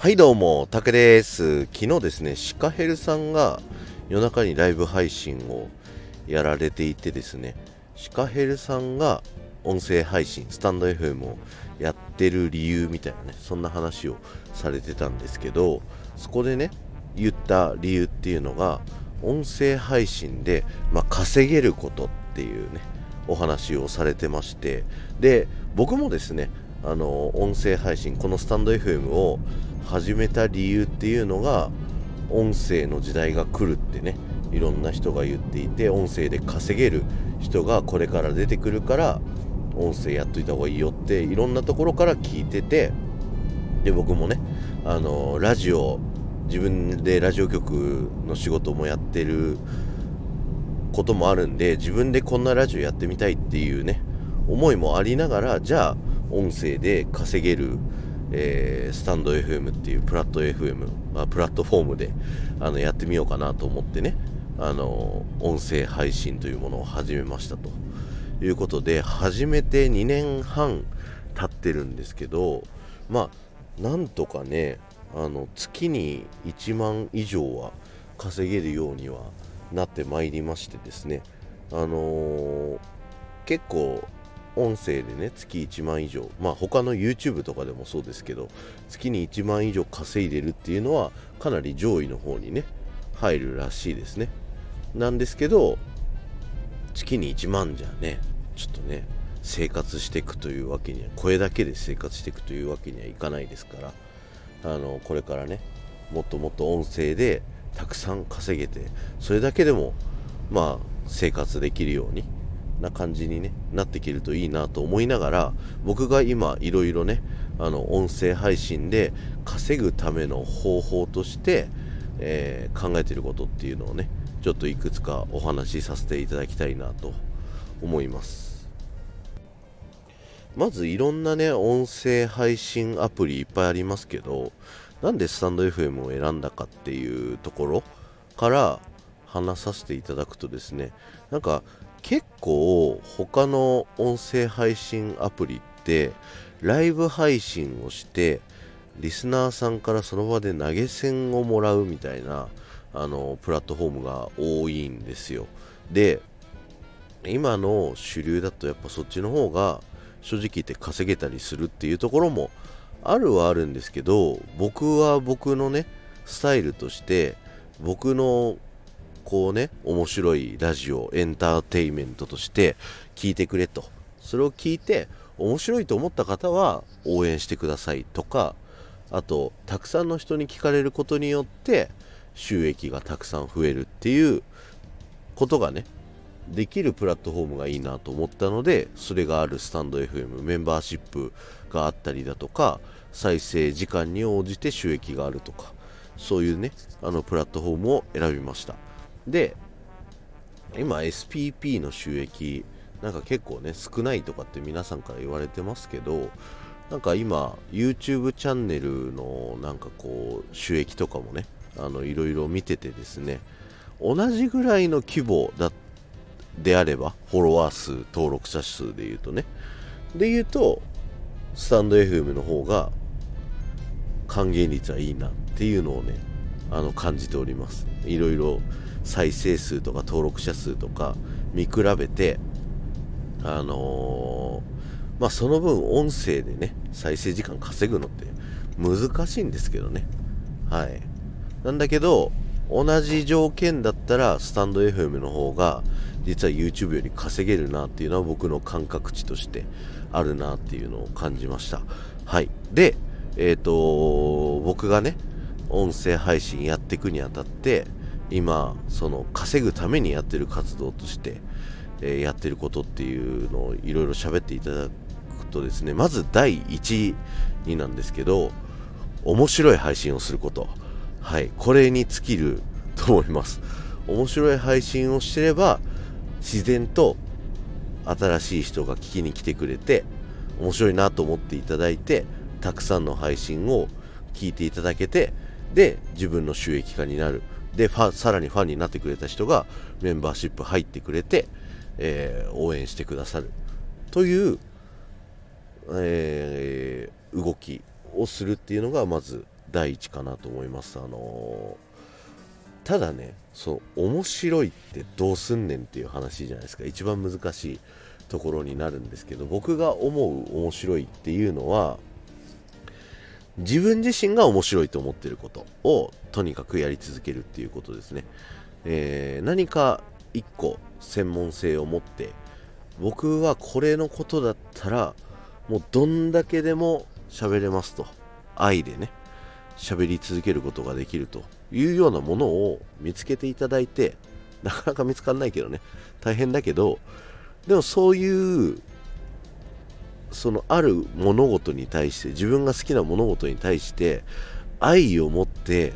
はいどうも、たけです。昨日ですね、シカヘルさんが夜中にライブ配信をやられていてですね、シカヘルさんが音声配信、スタンド FM をやってる理由みたいなね、そんな話をされてたんですけど、そこでね、言った理由っていうのが、音声配信で、まあ、稼げることっていうね、お話をされてまして、で、僕もですね、あの音声配信このスタンド FM を始めた理由っていうのが音声の時代が来るってねいろんな人が言っていて音声で稼げる人がこれから出てくるから音声やっといた方がいいよっていろんなところから聞いててで僕もねあのラジオ自分でラジオ局の仕事もやってることもあるんで自分でこんなラジオやってみたいっていうね思いもありながらじゃあ音声で稼げる、えー、スタンド FM っていうプラット FM、まあ、プラットフォームであのやってみようかなと思ってねあの音声配信というものを始めましたと。いうことで始めて2年半経ってるんですけどまあなんとかねあの月に1万以上は稼げるようにはなってまいりましてですねあのー、結構音声でね月1万以上。まあ他の YouTube とかでもそうですけど月に1万以上稼いでるっていうのはかなり上位の方にね入るらしいですね。なんですけど月に1万じゃねちょっとね生活していくというわけには声だけで生活していくというわけにはいかないですからあのこれからねもっともっと音声でたくさん稼げてそれだけでもまあ生活できるようにな感じに、ね、なっていけるといいなと思いながら僕が今いろいろねあの音声配信で稼ぐための方法として、えー、考えてることっていうのをねちょっといくつかお話しさせていただきたいなと思います。まずいろんなね音声配信アプリいっぱいありますけどなんでスタンド FM を選んだかっていうところから話させていただくとですねなんか結構他の音声配信アプリってライブ配信をしてリスナーさんからその場で投げ銭をもらうみたいなあのプラットフォームが多いんですよ。で今の主流だとやっぱそっちの方が正直言って稼げたりするっていうところもあるはあるんですけど僕は僕のねスタイルとして僕のこうね面白いラジオエンターテイメントとして聞いてくれと。それを聞いて面白いと思った方は応援してくださいとかあとたくさんの人に聞かれることによって収益がたくさん増えるっていうことがねできるプラットフォームがいいなと思ったのでそれがあるスタンド FM メンバーシップがあったりだとか再生時間に応じて収益があるとかそういうねあのプラットフォームを選びました。で今 SPP の収益なんか結構ね少ないとかって皆さんから言われてますけどなんか今 YouTube チャンネルのなんかこう収益とかもねあのいろいろ見ててですね同じぐらいの規模だであればフォロワー数登録者数で言うとねで言うとスタンド FM の方が還元率はいいなっていうのをねあの感じております。いろいろ再生数とか登録者数とか見比べてあのー、まあその分音声でね再生時間稼ぐのって難しいんですけどね。はい。なんだけど同じ条件だったらスタンド FM の方が実は YouTube より稼げるなっていうのは僕の感覚値としてあるなっていうのを感じました。はい。でえっ、ー、と僕がね音声配信やっていくにあたって今その稼ぐためにやってる活動として、えー、やってることっていうのをいろいろ喋っていただくとですねまず第1になんですけど面白い配信をすること。はいこれに尽きると思います。面白い配信をしてれば自然と新しい人が聞きに来てくれて面白いなと思っていただいてたくさんの配信を聞いていただけてで自分の収益化になる。でファさらにファンになってくれた人がメンバーシップ入ってくれて、えー、応援してくださるという、えー、動きをするっていうのがまず第一かなと思います。あのー、ただねそう面白いってどうすんねんっていう話じゃないですか。一番難しいところになるんですけど僕が思う面白いっていうのは自分自身が面白いと思ってることをとにかくやり続けるっていうことですね、えー、何か一個専門性を持って僕はこれのことだったらもうどんだけでも喋れますと。愛でね喋り続けることができるというようなものを見つけていただいてなかなか見つかんないけどね大変だけどでもそういうそのある物事に対して自分が好きな物事に対して愛を持って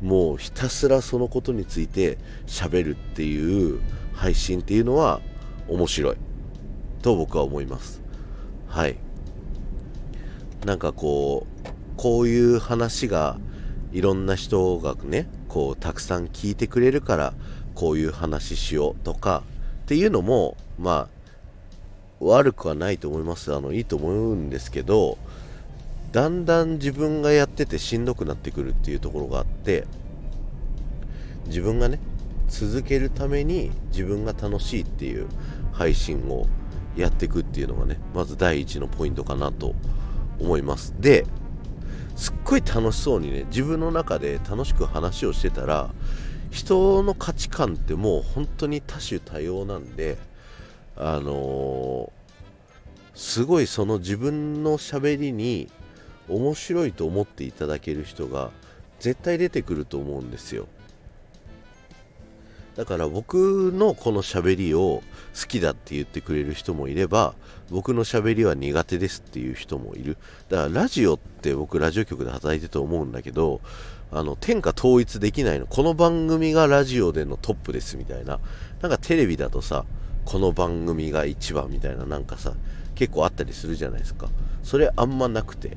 もうひたすらそのことについて喋るっていう配信っていうのは面白い。と僕は思います。はい。なんかこうこういう話がいろんな人がねこうたくさん聞いてくれるからこういう話しようとかっていうのもまあ悪くはないと思います。あのいいと思うんですけどだんだん自分がやっててしんどくなってくるっていうところがあって自分がね続けるために自分が楽しいっていう配信をやっていくっていうのがねまず第一のポイントかなと思います。ですっごい楽しそうにね自分の中で楽しく話をしてたら人の価値観ってもう本当に多種多様なんであのー、すごいその自分のしゃべりに面白いと思っていただける人が絶対出てくると思うんですよ。だから僕のこの喋りを好きだって言ってくれる人もいれば僕の喋りは苦手ですっていう人もいる。だからラジオって僕ラジオ局で働いてると思うんだけどあの天下統一できないの。この番組がラジオでのトップですみたいな。なんかテレビだとさこの番組が一番みたいななんかさ結構あったりするじゃないですか。それあんまなくて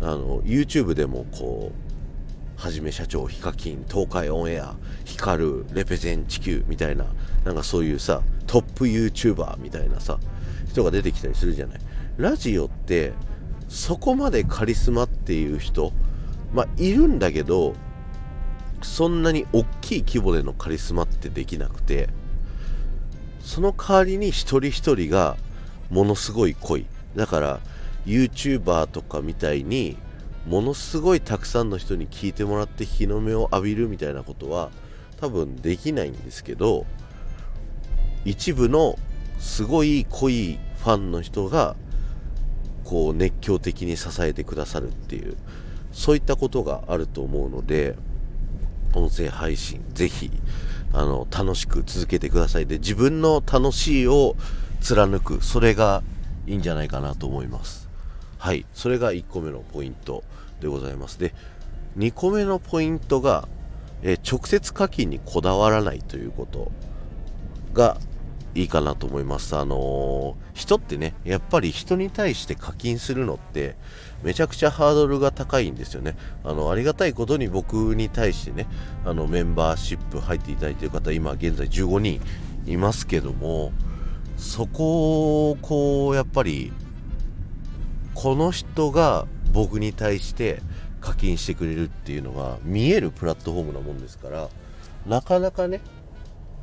あの YouTube でもこうはじめ社長ヒカキン東海オンエア光るレペゼン地球みたいななんかそういうさトップ YouTuber みたいなさ人が出てきたりするじゃない。ラジオってそこまでカリスマっていう人まあいるんだけどそんなに大きい規模でのカリスマってできなくてその代わりに一人一人がものすごい濃い。だから YouTuber とかみたいにものすごいたくさんの人に聞いてもらって日の目を浴びるみたいなことは多分できないんですけど一部のすごい濃いファンの人がこう熱狂的に支えてくださるっていうそういったことがあると思うので音声配信ぜひあの楽しく続けてください。で自分の楽しいを貫く。それがいいんじゃないかなと思います。はい。それが1個目のポイントでございます。で2個目のポイントが、え直接課金にこだわらないということがいいかなと思います。あのー、人ってね、やっぱり人に対して課金するのって、めちゃくちゃハードルが高いんですよね。あの、ありがたいことに僕に対してね、あの、メンバーシップ入っていただいている方、今現在15人いますけども、そこを、こう、やっぱり、この人が僕に対して課金してくれるっていうのが見えるプラットフォームなもんですから、なかなかね、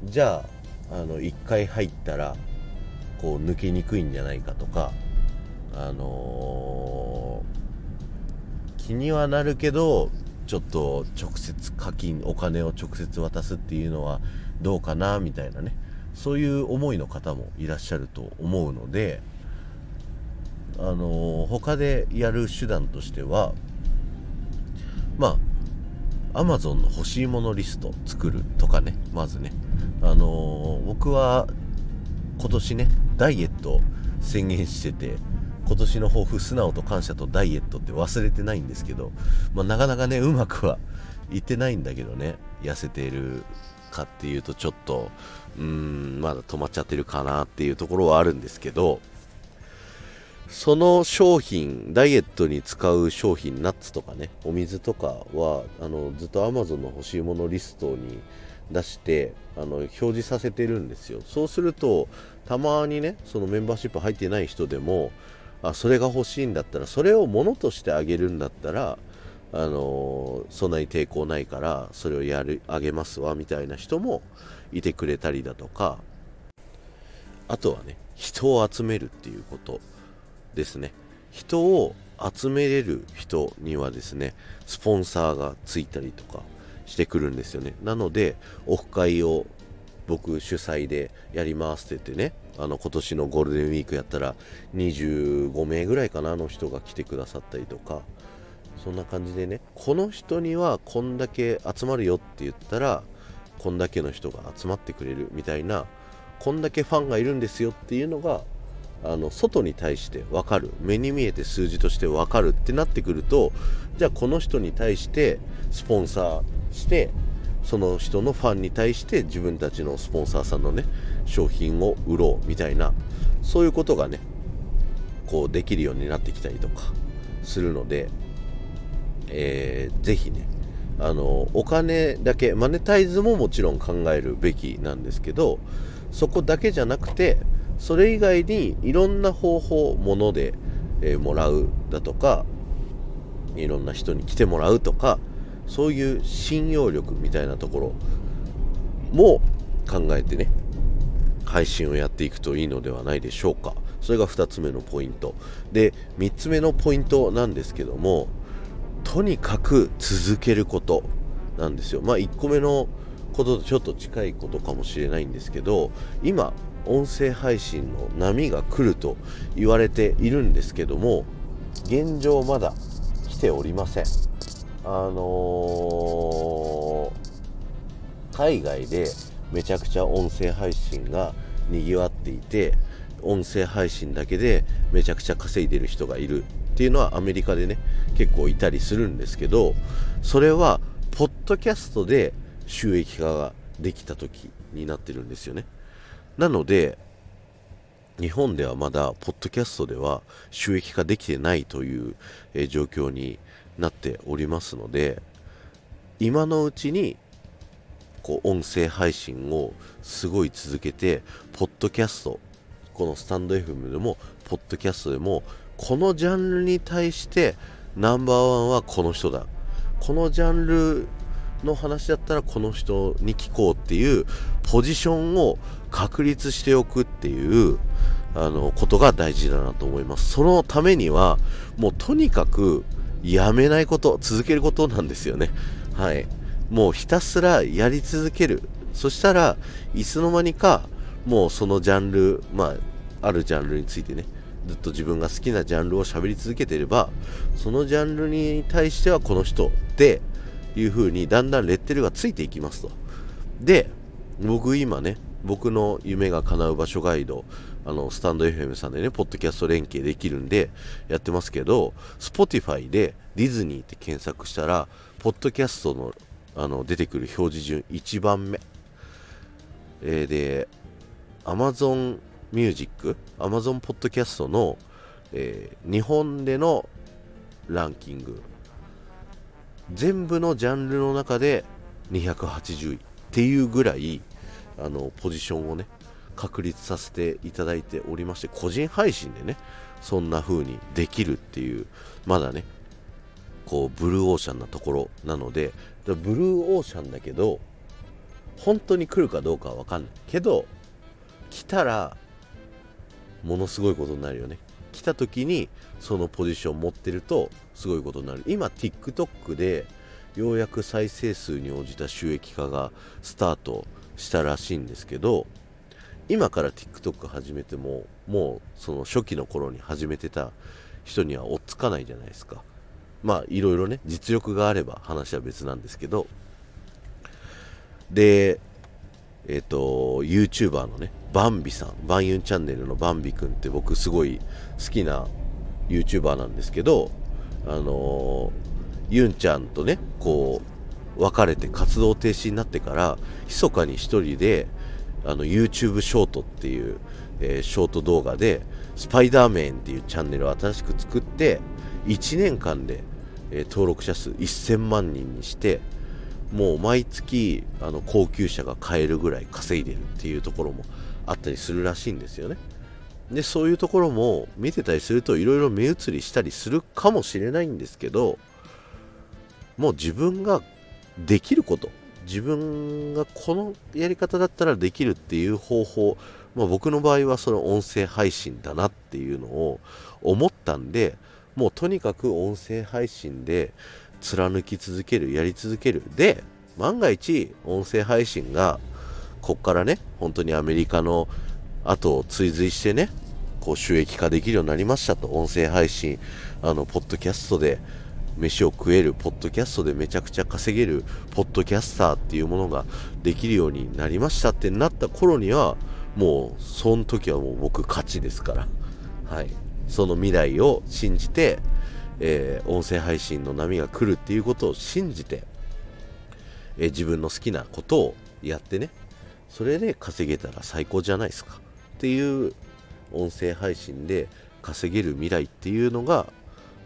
じゃあ、あの1回入ったらこう抜けにくいんじゃないかとかあのー、気にはなるけどちょっと直接課金お金を直接渡すっていうのはどうかなみたいなね。そういう思いの方もいらっしゃると思うのであの、他でやる手段としてはまあ Amazon の欲しいものリスト作るとかねまずね。あの、僕は今年ねダイエット宣言してて今年の抱負素直と感謝とダイエットって忘れてないんですけど、まあ、なかなかねうまくはいってないんだけどね痩せてるかっていうとちょっとうーんまだ止まっちゃってるかなっていうところはあるんですけどその商品ダイエットに使う商品ナッツとかねお水とかはあのずっと Amazon の欲しいものリストに出してあの表示させてるんですよ。そうするとたまにねそのメンバーシップ入ってない人でもあそれが欲しいんだったらそれを物としてあげるんだったらあのそんなに抵抗ないからそれをやるあげますわみたいな人もいてくれたりだとか。あとはね人を集めるっていうことですね。人を集めれる人にはですねスポンサーがついたりとかしてくるんですよね。なのでオフ会を僕主催でやりますって言ってねあの今年のゴールデンウィークやったら25名ぐらいかなの人が来てくださったりとかそんな感じでねこの人にはこんだけ集まるよって言ったらこんだけの人が集まってくれるみたいなこんだけファンがいるんですよっていうのがあの外に対して分かる目に見えて数字として分かるってなってくるとじゃあこの人に対してスポンサーしてその人のファンに対して自分たちのスポンサーさんのね商品を売ろうみたいなそういうことがねこうできるようになってきたりとかするので、えー、ぜひねあのお金だけマネタイズももちろん考えるべきなんですけどそこだけじゃなくてそれ以外にいろんな方法もので、えー、もらうだとかいろんな人に来てもらうとかそういう信用力みたいなところも考えてね配信をやっていくといいのではないでしょうか。それが2つ目のポイント。で3つ目のポイントなんですけどもとにかく続けることなんですよ。まあ1個目のこととちょっと近いことかもしれないんですけど今音声配信の波が来ると言われているんですけども現状まだ来ておりません。あのー、海外でめちゃくちゃ音声配信がにぎわっていて音声配信だけでめちゃくちゃ稼いでる人がいるっていうのはアメリカでね結構いたりするんですけどそれはポッドキャストで収益化ができた時になってるんですよね。なので日本ではまだポッドキャストでは収益化できてないという、え状況になっておりますので今のうちにこう音声配信をすごい続けてポッドキャストこのスタンド FM でもポッドキャストでもこのジャンルに対してナンバーワンはこの人だ。このジャンルの話だったらこの人に聞こうっていうポジションを確立しておくっていうあのことが大事だなと思います。そのためにはもうとにかくやめないこと続けることなんですよね。はい。もうひたすらやり続ける。そしたらいつの間にかもうそのジャンルまああるジャンルについてねずっと自分が好きなジャンルを喋り続けていればそのジャンルに対してはこの人でいう風にだんだんレッテルがついていきますと。で僕今ね僕の夢が叶う場所ガイドあのスタンド FM さんでねポッドキャスト連携できるんでやってますけど Spotify でディズニーって検索したらポッドキャストのあの出てくる表示順1番目、えー、で Amazon Music Amazon Podcast の、えー、日本でのランキング。全部のジャンルの中で280位っていうぐらいあのポジションをね確立させていただいておりまして個人配信でねそんな風にできるっていうまだねこうブルーオーシャンなところなのでブルーオーシャンだけど本当に来るかどうかは分かんないけど来たらものすごいことになるよね。来た時にそのポジション持ってるとすごいことになる。今 TikTok でようやく再生数に応じた収益化がスタートしたらしいんですけど今から TikTok 始めてももうその初期の頃に始めてた人には追っつかないじゃないですか。まあいろいろね実力があれば話は別なんですけど。でえっ、ー、と YouTuber のねバンビさんバンユンチャンネルのバンビ君って僕すごい好きな YouTuber なんですけどあのー、ユンちゃんとねこう別れて活動停止になってから密かに一人であの YouTube ショートっていう、えー、ショート動画でスパイダーメンっていうチャンネルを新しく作って1年間で、えー、登録者数1000万人にしてもう毎月あの高級車が買えるぐらい稼いでるっていうところもあったりするらしいんですよね。でそういうところも見てたりするといろいろ目移りしたりするかもしれないんですけどもう自分ができること自分がこのやり方だったらできるっていう方法、まあ、僕の場合はその音声配信だなっていうのを思ったんでもうとにかく音声配信で貫き続けるやり続ける。で万が一音声配信がこっからね本当にアメリカの後を追随してねこう収益化できるようになりましたと音声配信あのポッドキャストで飯を食えるポッドキャストでめちゃくちゃ稼げるポッドキャスターっていうものができるようになりましたってなった頃にはもうその時はもう僕勝ちですから。はい。その未来を信じて、えー、音声配信の波が来るっていうことを信じて、えー、自分の好きなことをやってねそれで稼げたら最高じゃないですか。っていう音声配信で稼げる未来っていうのが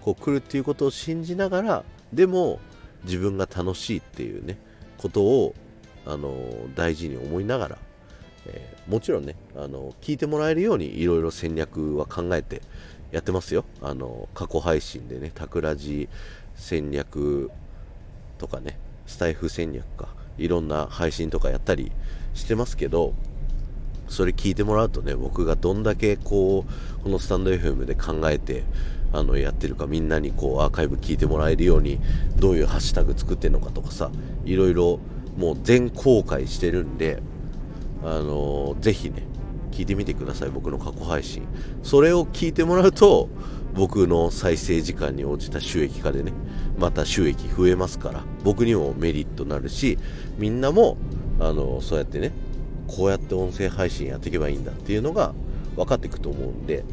こう来るっていうことを信じながらでも自分が楽しいっていうねことをあの大事に思いながら、えー、もちろんねあの聞いてもらえるようにいろいろ戦略は考えてやってますよ。あの過去配信でねタクラジ戦略とかねスタイフ戦略かいろんな配信とかやったりしてますけどそれ聞いてもらうとね僕がどんだけこうこのスタンド FM で考えてあのやってるかみんなにこうアーカイブ聞いてもらえるようにどういうハッシュタグ作ってるのかとかさいろいろもう全公開してるんであのー、ぜひね聞いてみてください僕の過去配信。それを聞いてもらうと僕の再生時間に応じた収益化でねまた収益増えますから僕にもメリットになるしみんなもあのそうやってねこうやって音声配信やっていけばいいんだっていうのが分かっていくと思うんで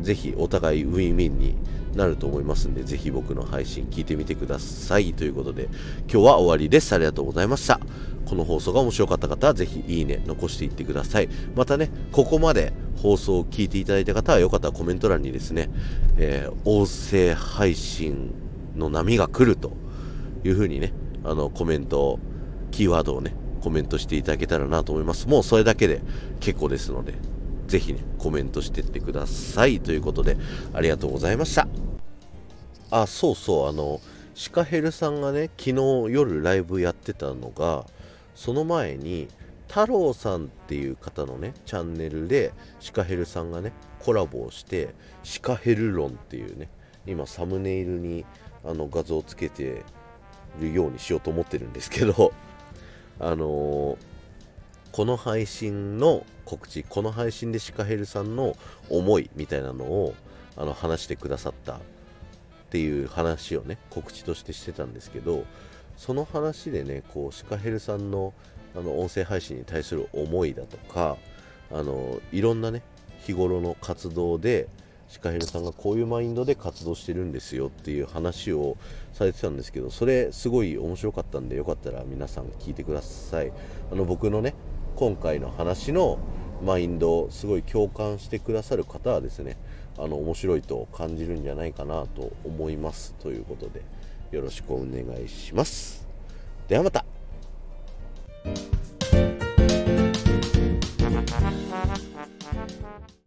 ぜひお互いウィンウィンになると思いますんで、ぜひ僕の配信聞いてみてください。ということで、今日は終わりです。ありがとうございました。この放送が面白かった方は、ぜひいいね、残していってください。またね、ここまで放送を聞いていただいた方は、よかったらコメント欄にですね、えー、音声配信の波が来るというふうにね、あの、コメント、キーワードをね、コメントしていただけたらなと思います。もうそれだけで結構ですので、ぜひね、コメントしてってください。ということで、ありがとうございました。あ、そうそう、あの、シカヘルさんがね、昨日夜ライブやってたのが、その前に、太郎さんっていう方のね、チャンネルで、シカヘルさんがね、コラボをして、シカヘル論っていうね、今サムネイルにあの画像をつけてるようにしようと思ってるんですけど、あのー、この配信の告知この配信でシカヘルさんの思いみたいなのをあの話してくださったっていう話をね告知としてしてたんですけどその話でねこうシカヘルさんのあの音声配信に対する思いだとかあのいろんなね日頃の活動でシカヘルさんがこういうマインドで活動してるんですよっていう話をされてたんですけどそれすごい面白かったんでよかったら皆さん聞いてください。あの僕のね今回の話のマインドをすごい共感してくださる方はですねあの面白いと感じるんじゃないかなと思いますということでよろしくお願いします。ではまた。